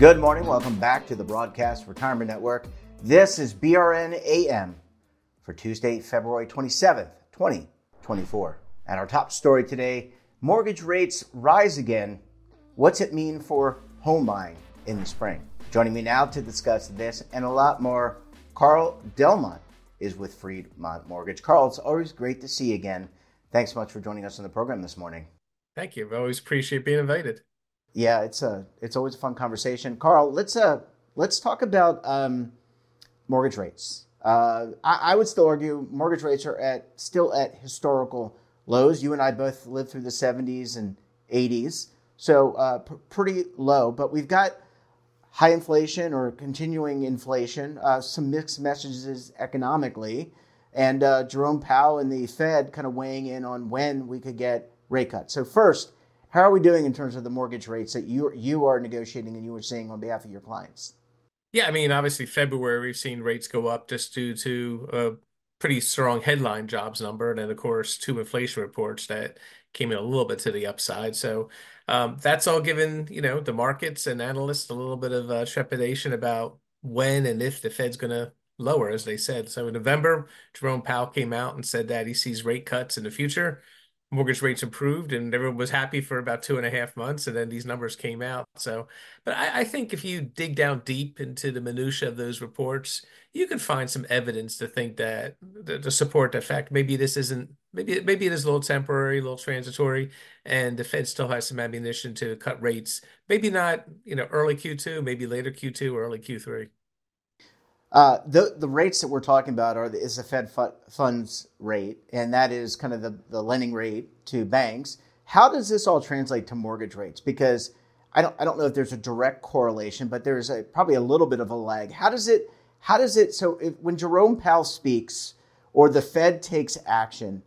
Good morning. Welcome back to the Broadcast Retirement Network. This is BRN AM for Tuesday, February 27th, 2024. And our top story today mortgage rates rise again. What's it mean for home buying in the spring? Joining me now to discuss this and a lot more, Carl Delmont is with Freedmont Mortgage. Carl, it's always great to see you again. Thanks so much for joining us on the program this morning. Thank you. I always appreciate being invited. Yeah, it's a it's always a fun conversation. Carl, let's uh let's talk about um, mortgage rates. Uh, I, I, would still argue mortgage rates are at still at historical lows. You and I both lived through the 70s and 80s, so uh, p- pretty low. But we've got high inflation or continuing inflation, uh, some mixed messages economically, and uh, Jerome Powell and the Fed kind of weighing in on when we could get rate cuts. So first, how are we doing in terms of the mortgage rates that you you are negotiating and you are seeing on behalf of your clients? Yeah, I mean, obviously February we've seen rates go up just due to a pretty strong headline jobs number, and then of course two inflation reports that came in a little bit to the upside. So um, that's all given you know the markets and analysts a little bit of uh, trepidation about when and if the Fed's going to lower, as they said. So in November, Jerome Powell came out and said that he sees rate cuts in the future mortgage rates improved and everyone was happy for about two and a half months and then these numbers came out. So but I, I, think if you dig down deep into the minutia of those reports you can find some evidence to think that to support the fact maybe this isn't maybe maybe it is a little temporary a little transitory and the fed still has some ammunition to cut rates. Maybe not you know early q2 maybe later q2 or early q3 uh, the the rates that we're talking about are the, is the Fed funds rate, and that is kind of the, the lending rate to banks. How does this all translate to mortgage rates? Because I don't I don't know if there's a direct correlation, but there's a, probably a little bit of a lag. How does it how does it so if, when Jerome Powell speaks or the Fed takes action,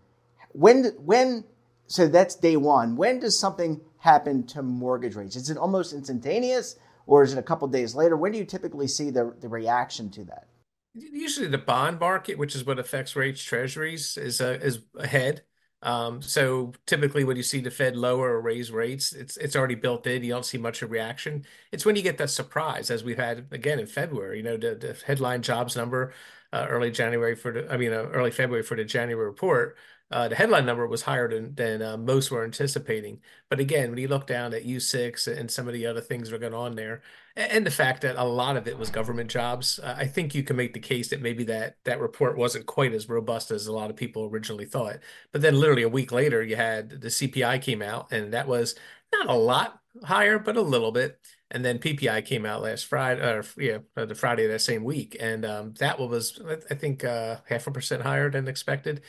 when when so that's day one. When does something happen to mortgage rates? Is it almost instantaneous? Or is it a couple days later? When do you typically see the, the reaction to that? Usually, the bond market, which is what affects rates, treasuries, is uh, is ahead. Um, so typically, when you see the Fed lower or raise rates, it's it's already built in. You don't see much of reaction. It's when you get that surprise, as we've had again in February. You know, the, the headline jobs number uh, early January for the, I mean, uh, early February for the January report uh, the headline number was higher than than uh, most were anticipating. But again, when you look down at U6 and some of the other things that are going on there, and the fact that a lot of it was government jobs, uh, I think you can make the case that maybe that that report wasn't quite as robust as a lot of people originally thought. But then, literally a week later, you had the CPI came out, and that was not a lot higher, but a little bit. And then PPI came out last Friday, or yeah, the Friday of that same week, and um, that was, I think, uh, half a percent higher than expected.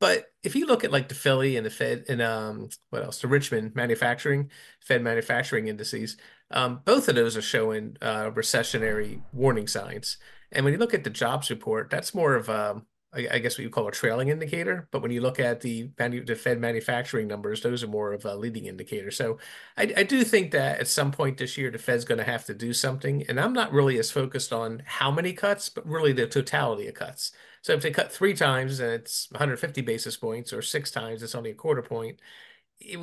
But if you look at like the Philly and the Fed and um what else the Richmond manufacturing Fed manufacturing indices, um, both of those are showing uh, recessionary warning signs. And when you look at the jobs report, that's more of a um, I guess what you call a trailing indicator. But when you look at the the Fed manufacturing numbers, those are more of a leading indicator. So I, I do think that at some point this year, the Fed's going to have to do something. And I'm not really as focused on how many cuts, but really the totality of cuts. So if they cut three times and it's 150 basis points, or six times it's only a quarter point,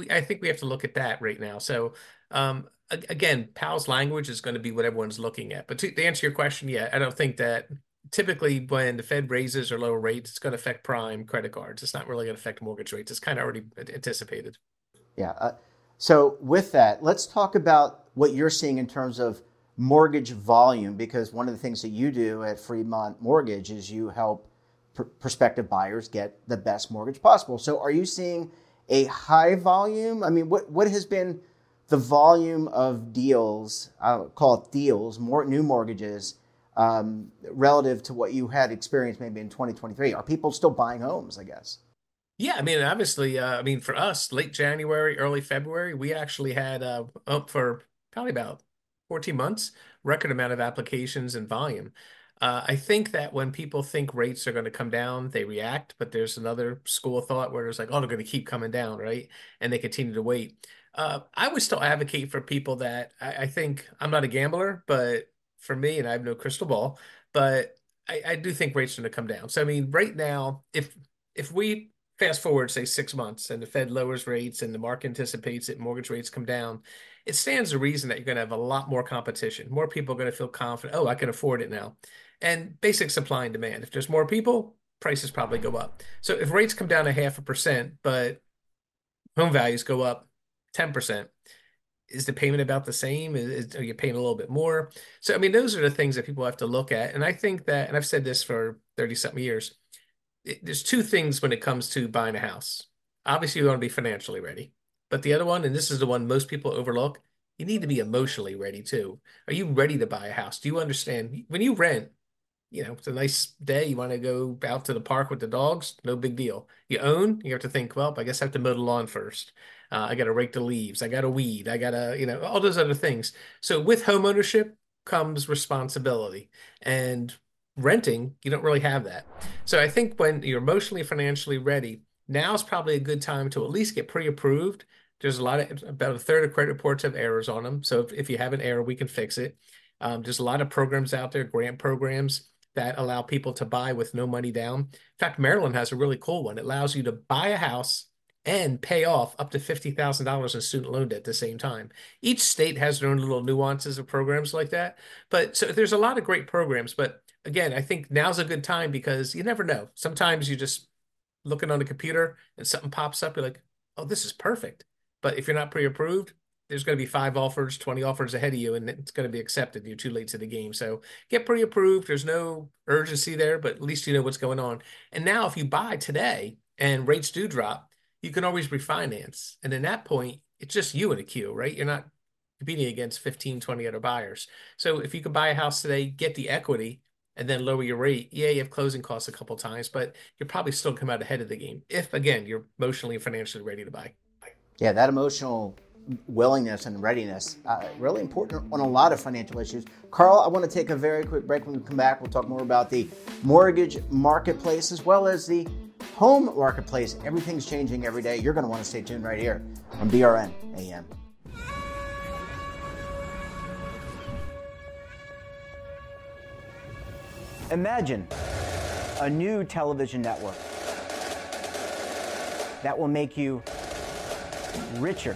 I think we have to look at that right now. So um, again, Powell's language is going to be what everyone's looking at. But to, to answer your question, yeah, I don't think that typically when the Fed raises or lower rates, it's going to affect prime credit cards. It's not really going to affect mortgage rates. It's kind of already anticipated. Yeah. Uh, so with that, let's talk about what you're seeing in terms of mortgage volume, because one of the things that you do at Freedmont Mortgage is you help pr- prospective buyers get the best mortgage possible. So are you seeing a high volume? I mean, what what has been the volume of deals? I'll call it deals, more new mortgages um, relative to what you had experienced maybe in 2023? Are people still buying homes, I guess? Yeah, I mean, obviously, uh, I mean, for us, late January, early February, we actually had uh, up for probably about 14 months, record amount of applications and volume. Uh, I think that when people think rates are going to come down, they react, but there's another school of thought where it's like, oh, they're going to keep coming down, right? And they continue to wait. Uh, I would still advocate for people that I, I think I'm not a gambler, but for me, and I have no crystal ball, but I, I do think rates are going to come down. So I mean, right now, if if we fast forward say six months and the Fed lowers rates and the market anticipates that mortgage rates come down, it stands to reason that you're going to have a lot more competition. More people are going to feel confident. Oh, I can afford it now. And basic supply and demand. If there's more people, prices probably go up. So if rates come down a half a percent, but home values go up 10%, is the payment about the same? Is, is, are you paying a little bit more? So, I mean, those are the things that people have to look at. And I think that, and I've said this for 30 something years, it, there's two things when it comes to buying a house. Obviously, you want to be financially ready. But the other one, and this is the one most people overlook, you need to be emotionally ready too. Are you ready to buy a house? Do you understand? When you rent, you know, it's a nice day. You want to go out to the park with the dogs, no big deal. You own, you have to think, well, I guess I have to mow the lawn first. Uh, I got to rake the leaves. I got to weed. I got to, you know, all those other things. So with home ownership comes responsibility. And renting, you don't really have that. So I think when you're emotionally, financially ready, now is probably a good time to at least get pre-approved. There's a lot of about a third of credit reports have errors on them. So if, if you have an error, we can fix it. Um, there's a lot of programs out there, grant programs that allow people to buy with no money down. In fact, Maryland has a really cool one. It allows you to buy a house and pay off up to $50,000 in student loan debt at the same time. Each state has their own little nuances of programs like that. But so there's a lot of great programs. But again, I think now's a good time because you never know. Sometimes you're just looking on the computer and something pops up, you're like, oh, this is perfect. But if you're not pre-approved, there's going to be five offers, 20 offers ahead of you, and it's going to be accepted. You're too late to the game. So get pre approved. There's no urgency there, but at least you know what's going on. And now, if you buy today and rates do drop, you can always refinance. And in that point, it's just you in a queue, right? You're not competing against 15, 20 other buyers. So if you can buy a house today, get the equity, and then lower your rate, yeah, you have closing costs a couple times, but you're probably still come out ahead of the game if, again, you're emotionally and financially ready to buy. Yeah, that emotional willingness and readiness uh, really important on a lot of financial issues. Carl, I want to take a very quick break. When we come back, we'll talk more about the mortgage marketplace as well as the home marketplace. Everything's changing every day. You're going to want to stay tuned right here on BRN AM. Imagine a new television network that will make you richer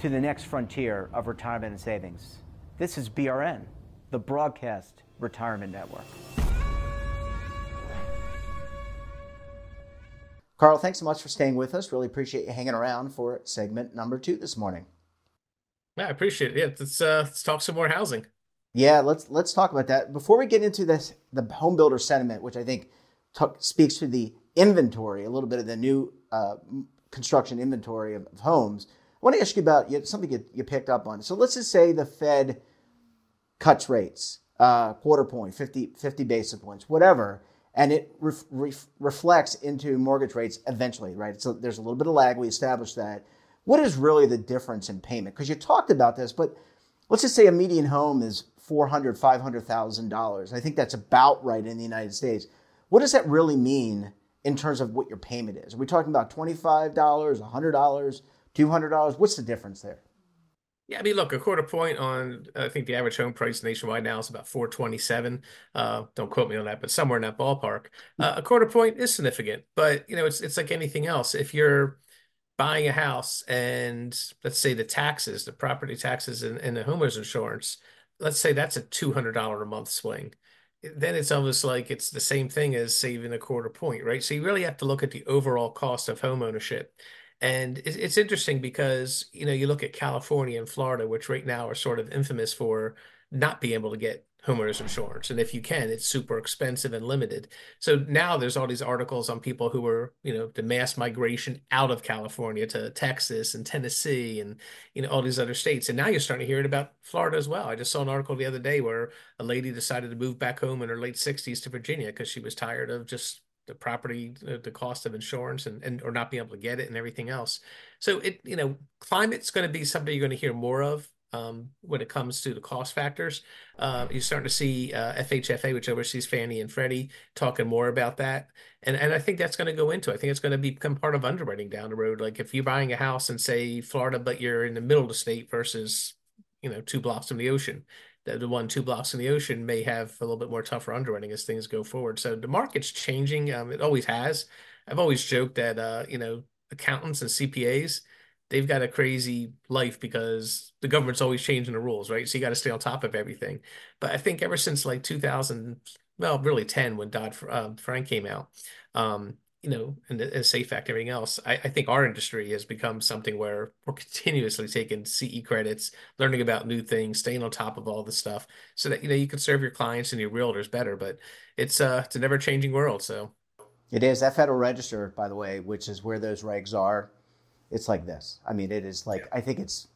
to the next frontier of retirement and savings. This is BRN, the Broadcast Retirement Network. Carl, thanks so much for staying with us. Really appreciate you hanging around for segment number two this morning. Yeah, I appreciate it. Yeah, let's uh, let's talk some more housing. Yeah, let's let's talk about that. Before we get into this, the home builder sentiment, which I think talk, speaks to the inventory, a little bit of the new uh, construction inventory of, of homes. I want to ask you about something you, you picked up on. So let's just say the Fed cuts rates, uh, quarter point, 50, 50 basis points, whatever, and it ref, ref, reflects into mortgage rates eventually, right? So there's a little bit of lag. We established that. What is really the difference in payment? Because you talked about this, but let's just say a median home is $400,000, $500,000. I think that's about right in the United States. What does that really mean in terms of what your payment is? Are we talking about $25, $100? $200? What's the difference there? Yeah, I mean, look, a quarter point on, I think the average home price nationwide now is about 427. Uh, don't quote me on that, but somewhere in that ballpark. Uh, a quarter point is significant, but you know, it's it's like anything else. If you're buying a house and let's say the taxes, the property taxes and, and the homeowner's insurance, let's say that's a $200 a month swing. Then it's almost like it's the same thing as saving a quarter point, right? So you really have to look at the overall cost of home ownership. And it's interesting because, you know, you look at California and Florida, which right now are sort of infamous for not being able to get homeowners insurance. And if you can, it's super expensive and limited. So now there's all these articles on people who are, you know, the mass migration out of California to Texas and Tennessee and, you know, all these other states. And now you're starting to hear it about Florida as well. I just saw an article the other day where a lady decided to move back home in her late 60s to Virginia because she was tired of just the property, the cost of insurance and, and or not being able to get it and everything else. So it, you know, climate's going to be something you're going to hear more of um, when it comes to the cost factors. Uh, you're starting to see uh, FHFA, which oversees Fannie and Freddie, talking more about that. And and I think that's going to go into. I think it's going to become part of underwriting down the road. Like if you're buying a house in say Florida, but you're in the middle of the state versus you know two blocks from the ocean. The, one two blocks in the ocean may have a little bit more tougher underwriting as things go forward. So the market's changing. Um, it always has. I've always joked that uh, you know accountants and CPAs they've got a crazy life because the government's always changing the rules, right? So you got to stay on top of everything. But I think ever since like 2000, well, really 10 when Dodd uh, Frank came out, um, you know, and and Safe Act, everything else, I, I, think our industry has become something where we're continuously taking CE credits, learning about new things, staying on top of all the stuff, so that you know you can serve your clients and your realtors better. But it's uh it's a never changing world, so. It is that Federal Register, by the way, which is where those regs are it's like this. I mean, it is like I think it's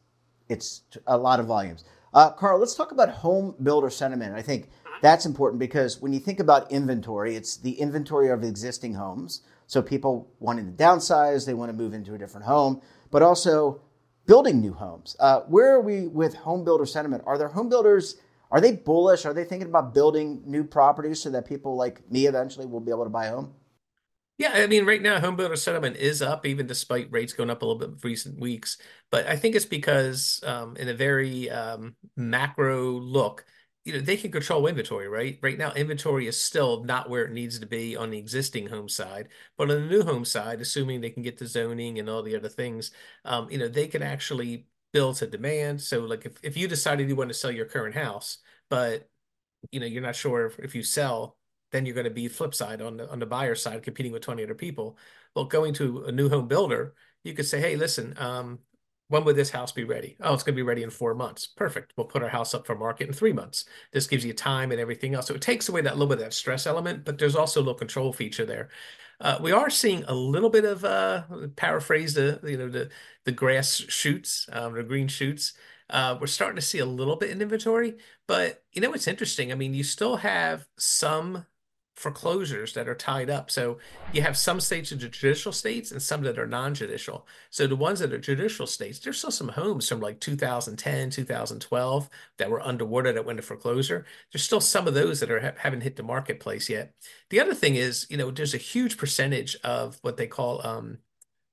it's a lot of volumes. Uh, Carl, let's talk about home builder sentiment. I think that's important because when you think about inventory, it's the inventory of existing homes. So people wanting to downsize, they want to move into a different home, but also building new homes. Uh, where are we with home builder sentiment? Are there home builders? Are they bullish? Are they thinking about building new properties so that people like me eventually will be able to buy a home? Yeah, I mean, right now, home builder sentiment is up, even despite rates going up a little bit recent weeks. But I think it's because, um, in a very um, macro look, you know, they can control inventory, right? Right now, inventory is still not where it needs to be on the existing home side, but on the new home side, assuming they can get the zoning and all the other things, um, you know, they can actually build to demand. So, like, if if you decided you want to sell your current house, but you know, you're not sure if, if you sell then you're going to be flip side on the on the buyer side competing with 20 other people well going to a new home builder you could say hey listen um, when would this house be ready? Oh it's going to be ready in four months. Perfect. We'll put our house up for market in three months. This gives you time and everything else. So it takes away that little bit of that stress element but there's also a little control feature there. Uh, we are seeing a little bit of uh, paraphrase the you know the the grass shoots um, the green shoots. Uh, we're starting to see a little bit in inventory but you know what's interesting. I mean you still have some foreclosures that are tied up. So you have some states that are judicial states and some that are non-judicial. So the ones that are judicial states, there's still some homes from like 2010, 2012 that were underwater that went to foreclosure. There's still some of those that are haven't hit the marketplace yet. The other thing is, you know, there's a huge percentage of what they call um,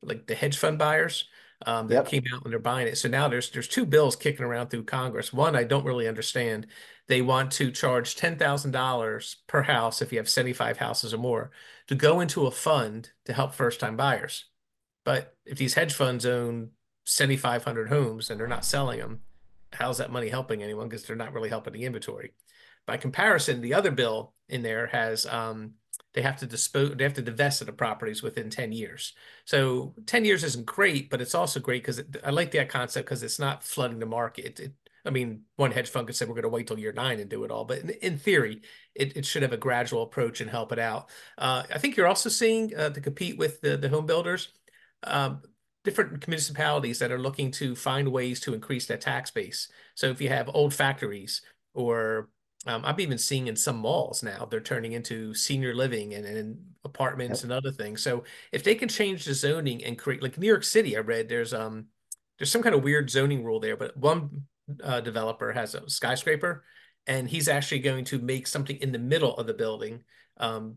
like the hedge fund buyers um, that yep. came out when they're buying it. So now there's there's two bills kicking around through Congress. One I don't really understand. They want to charge ten thousand dollars per house if you have seventy five houses or more to go into a fund to help first time buyers. But if these hedge funds own seventy five hundred homes and they're not selling them, how's that money helping anyone? Because they're not really helping the inventory. By comparison, the other bill in there has um, they have to dispose they have to divest of the properties within 10 years. So 10 years isn't great but it's also great because i like that concept because it's not flooding the market. It, it, i mean one hedge fund could say we're going to wait till year nine and do it all but in, in theory it, it should have a gradual approach and help it out. Uh, i think you're also seeing uh, to compete with the, the home builders um, different municipalities that are looking to find ways to increase their tax base. So if you have old factories or um, I'm even seeing in some malls now they're turning into senior living and, and apartments yep. and other things. So if they can change the zoning and create like New York City, I read there's um there's some kind of weird zoning rule there, but one uh, developer has a skyscraper and he's actually going to make something in the middle of the building um,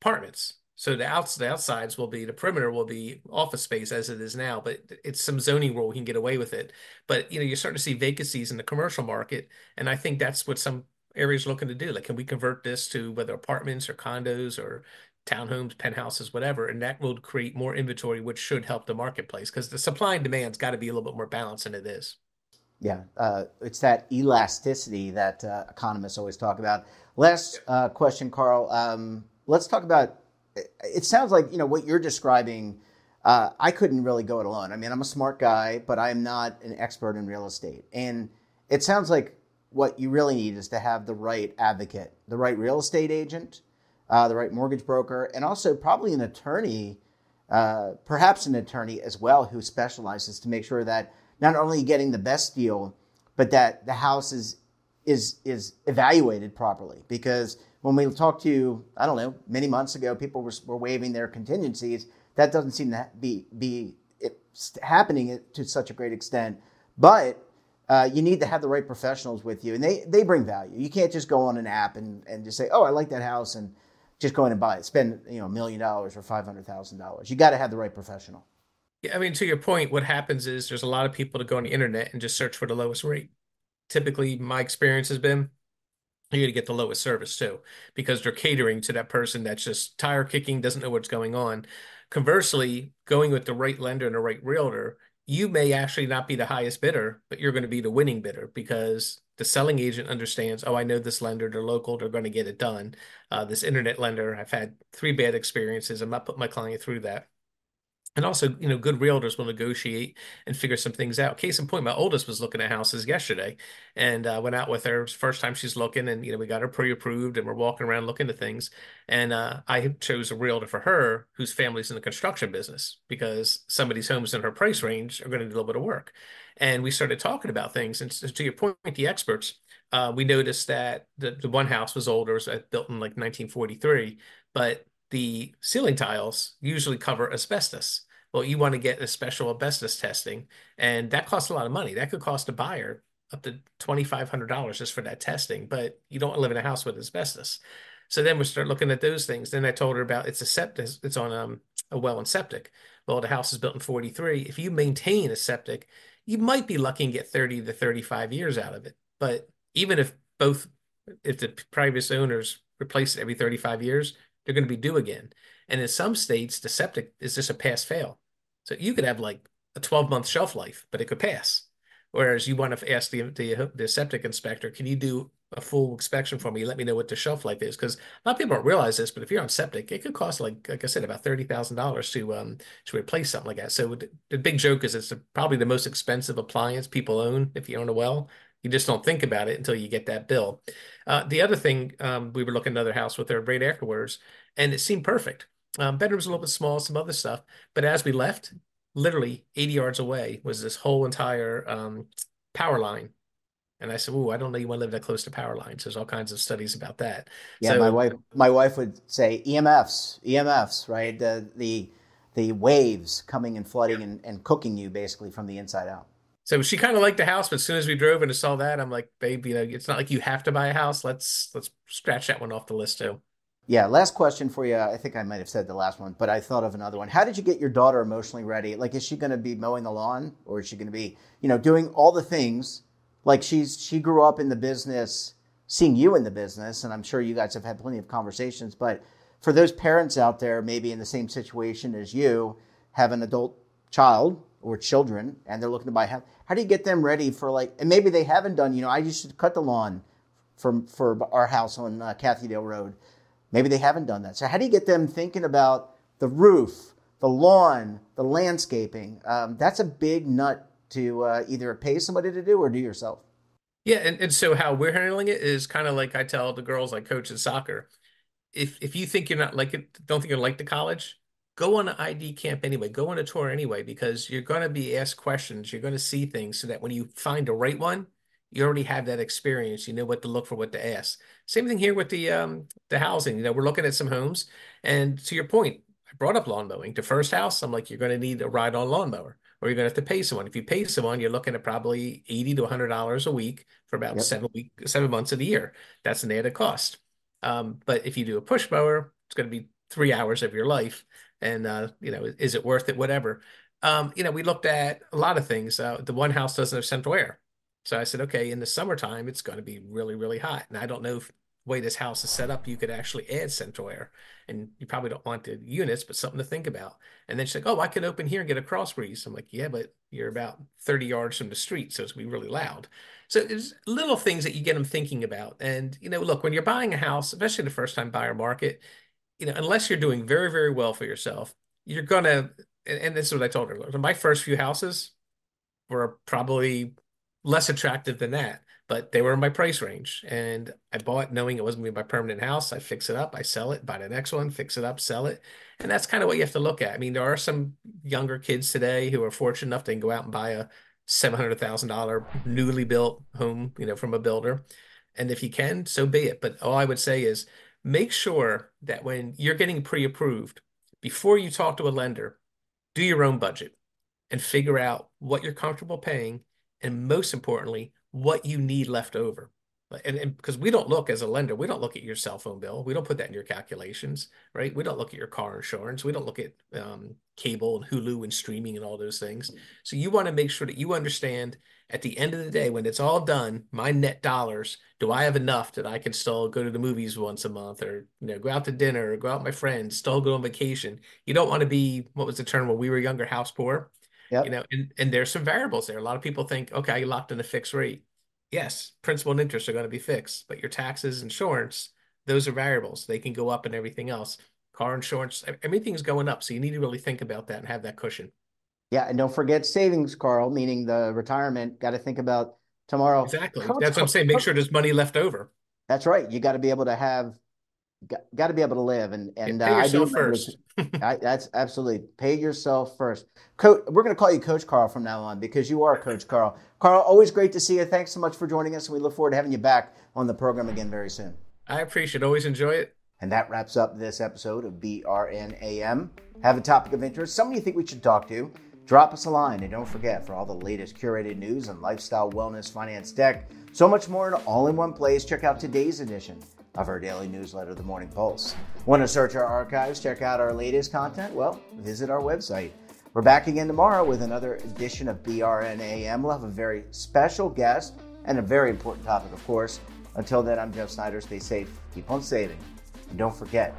apartments. So the outs the outsides will be the perimeter will be office space as it is now, but it's some zoning rule we can get away with it. But you know, you're starting to see vacancies in the commercial market, and I think that's what some areas are looking to do. Like, can we convert this to whether apartments or condos or townhomes, penthouses, whatever, and that will create more inventory, which should help the marketplace because the supply and demand's got to be a little bit more balanced than it is. Yeah, uh, it's that elasticity that uh, economists always talk about. Last uh, question, Carl. Um, let's talk about. It sounds like you know what you're describing. Uh, I couldn't really go it alone. I mean, I'm a smart guy, but I'm not an expert in real estate. And it sounds like what you really need is to have the right advocate, the right real estate agent, uh, the right mortgage broker, and also probably an attorney, uh, perhaps an attorney as well, who specializes to make sure that not only getting the best deal, but that the house is is is evaluated properly. Because when we talked to you, I don't know, many months ago, people were, were waiving their contingencies. That doesn't seem to be be happening to such a great extent. But uh, you need to have the right professionals with you, and they they bring value. You can't just go on an app and and just say, oh, I like that house, and just go in and buy it. Spend you know a million dollars or five hundred thousand dollars. You got to have the right professional. Yeah, I mean, to your point, what happens is there's a lot of people to go on the internet and just search for the lowest rate. Typically, my experience has been you're going to get the lowest service too, because they're catering to that person that's just tire kicking, doesn't know what's going on. Conversely, going with the right lender and the right realtor, you may actually not be the highest bidder, but you're going to be the winning bidder because the selling agent understands, oh, I know this lender, they're local, they're going to get it done. Uh, this internet lender, I've had three bad experiences. I'm not putting my client through that and also, you know, good realtors will negotiate and figure some things out. Case in point, my oldest was looking at houses yesterday, and uh, went out with her. first time she's looking, and you know, we got her pre-approved, and we're walking around looking at things. And uh, I chose a realtor for her whose family's in the construction business because some of these homes in her price range are going to do a little bit of work. And we started talking about things. And to your point, the experts, uh, we noticed that the, the one house was older, it was built in like 1943, but the ceiling tiles usually cover asbestos. Well, you want to get a special asbestos testing, and that costs a lot of money. That could cost a buyer up to $2,500 just for that testing, but you don't live in a house with asbestos. So then we start looking at those things. Then I told her about it's a septic, it's on um, a well and septic. Well, the house is built in 43. If you maintain a septic, you might be lucky and get 30 to 35 years out of it. But even if both, if the previous owners replace it every 35 years, they're going to be due again. And in some states, the septic is just a pass fail. So you could have like a 12 month shelf life, but it could pass. Whereas you want to ask the, the, the septic inspector, can you do a full inspection for me? Let me know what the shelf life is. Because a lot of people don't realize this, but if you're on septic, it could cost like, like I said, about $30,000 to, um, to replace something like that. So the big joke is it's probably the most expensive appliance people own if you own a well. You just don't think about it until you get that bill. Uh, the other thing, um, we were looking at another house with her right afterwards, and it seemed perfect. Um, bedroom's a little bit small, some other stuff. But as we left, literally 80 yards away was this whole entire um, power line. And I said, "Ooh, I don't know you want to live that close to power lines." There's all kinds of studies about that. Yeah, so, my wife, my wife would say EMFs, EMFs, right? The the the waves coming and flooding and, and cooking you basically from the inside out. So she kind of liked the house, but as soon as we drove and saw that, I'm like, "Babe, you know, it's not like you have to buy a house. Let's let's scratch that one off the list too." Yeah, last question for you. I think I might have said the last one, but I thought of another one. How did you get your daughter emotionally ready? Like, is she going to be mowing the lawn, or is she going to be, you know, doing all the things? Like she's she grew up in the business, seeing you in the business, and I'm sure you guys have had plenty of conversations. But for those parents out there, maybe in the same situation as you, have an adult child or children, and they're looking to buy a house. How do you get them ready for like? And maybe they haven't done. You know, I used to cut the lawn for for our house on uh, Road Maybe they haven't done that. So, how do you get them thinking about the roof, the lawn, the landscaping? Um, that's a big nut to uh, either pay somebody to do or do yourself. Yeah, and, and so how we're handling it is kind of like I tell the girls like coach in soccer. If if you think you're not like it, don't think you're like the college, go on an ID camp anyway. Go on a tour anyway because you're going to be asked questions. You're going to see things so that when you find the right one, you already have that experience. You know what to look for, what to ask. Same thing here with the um, the housing. You know, we're looking at some homes, and to your point, I brought up lawn mowing. The first house, I'm like, you're going to need a ride on lawnmower, or you're going to have to pay someone. If you pay someone, you're looking at probably eighty to hundred dollars a week for about yep. seven week seven months of the year. That's an added cost. Um, but if you do a push mower, it's going to be three hours of your life, and uh, you know, is it worth it? Whatever. Um, you know, we looked at a lot of things. Uh, the one house doesn't have central air, so I said, okay, in the summertime, it's going to be really, really hot, and I don't know if way this house is set up, you could actually add central air. And you probably don't want the units, but something to think about. And then she's like, Oh, I can open here and get a cross breeze. I'm like, Yeah, but you're about 30 yards from the street, so it's gonna be really loud. So there's little things that you get them thinking about. And you know, look, when you're buying a house, especially in the first time buyer market, you know, unless you're doing very, very well for yourself, you're gonna and this is what I told her. My first few houses were probably less attractive than that but they were in my price range. And I bought knowing it wasn't going to be my permanent house. I fix it up, I sell it, buy the next one, fix it up, sell it. And that's kind of what you have to look at. I mean, there are some younger kids today who are fortunate enough to go out and buy a $700,000 newly built home, you know, from a builder. And if you can, so be it. But all I would say is make sure that when you're getting pre approved, before you talk to a lender, do your own budget and figure out what you're comfortable paying. And most importantly, what you need left over. And, because we don't look as a lender, we don't look at your cell phone bill. We don't put that in your calculations, right? We don't look at your car insurance. We don't look at um, cable and Hulu and streaming and all those things. So you want to make sure that you understand at the end of the day, when it's all done, my net dollars, do I have enough that I can still go to the movies once a month or, you know, go out to dinner or go out with my friends, still go on vacation? You don't want to be, what was the term when we were younger, house poor? Yep. You know, and, and there's some variables there. A lot of people think, okay, you locked in a fixed rate. Yes, principal and interest are going to be fixed, but your taxes, insurance, those are variables. They can go up and everything else. Car insurance, everything's going up. So you need to really think about that and have that cushion. Yeah, and don't forget savings, Carl, meaning the retirement. Got to think about tomorrow. Exactly. That's what I'm saying. Make sure there's money left over. That's right. You got to be able to have got, got to be able to live and and pay uh, yourself first. I, that's absolutely pay yourself first. Coach, we're going to call you Coach Carl from now on because you are Coach Carl. Carl, always great to see you. Thanks so much for joining us, and we look forward to having you back on the program again very soon. I appreciate. it. Always enjoy it. And that wraps up this episode of BRNAM. Have a topic of interest, someone you think we should talk to? Drop us a line, and don't forget for all the latest curated news and lifestyle, wellness, finance, tech, so much more all in one place. Check out today's edition of our daily newsletter, The Morning Pulse. Want to search our archives, check out our latest content? Well, visit our website. We're back again tomorrow with another edition of BRNAM. We'll have a very special guest and a very important topic, of course. Until then, I'm Jeff Snyder. Stay safe, keep on saving, and don't forget,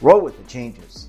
roll with the changes.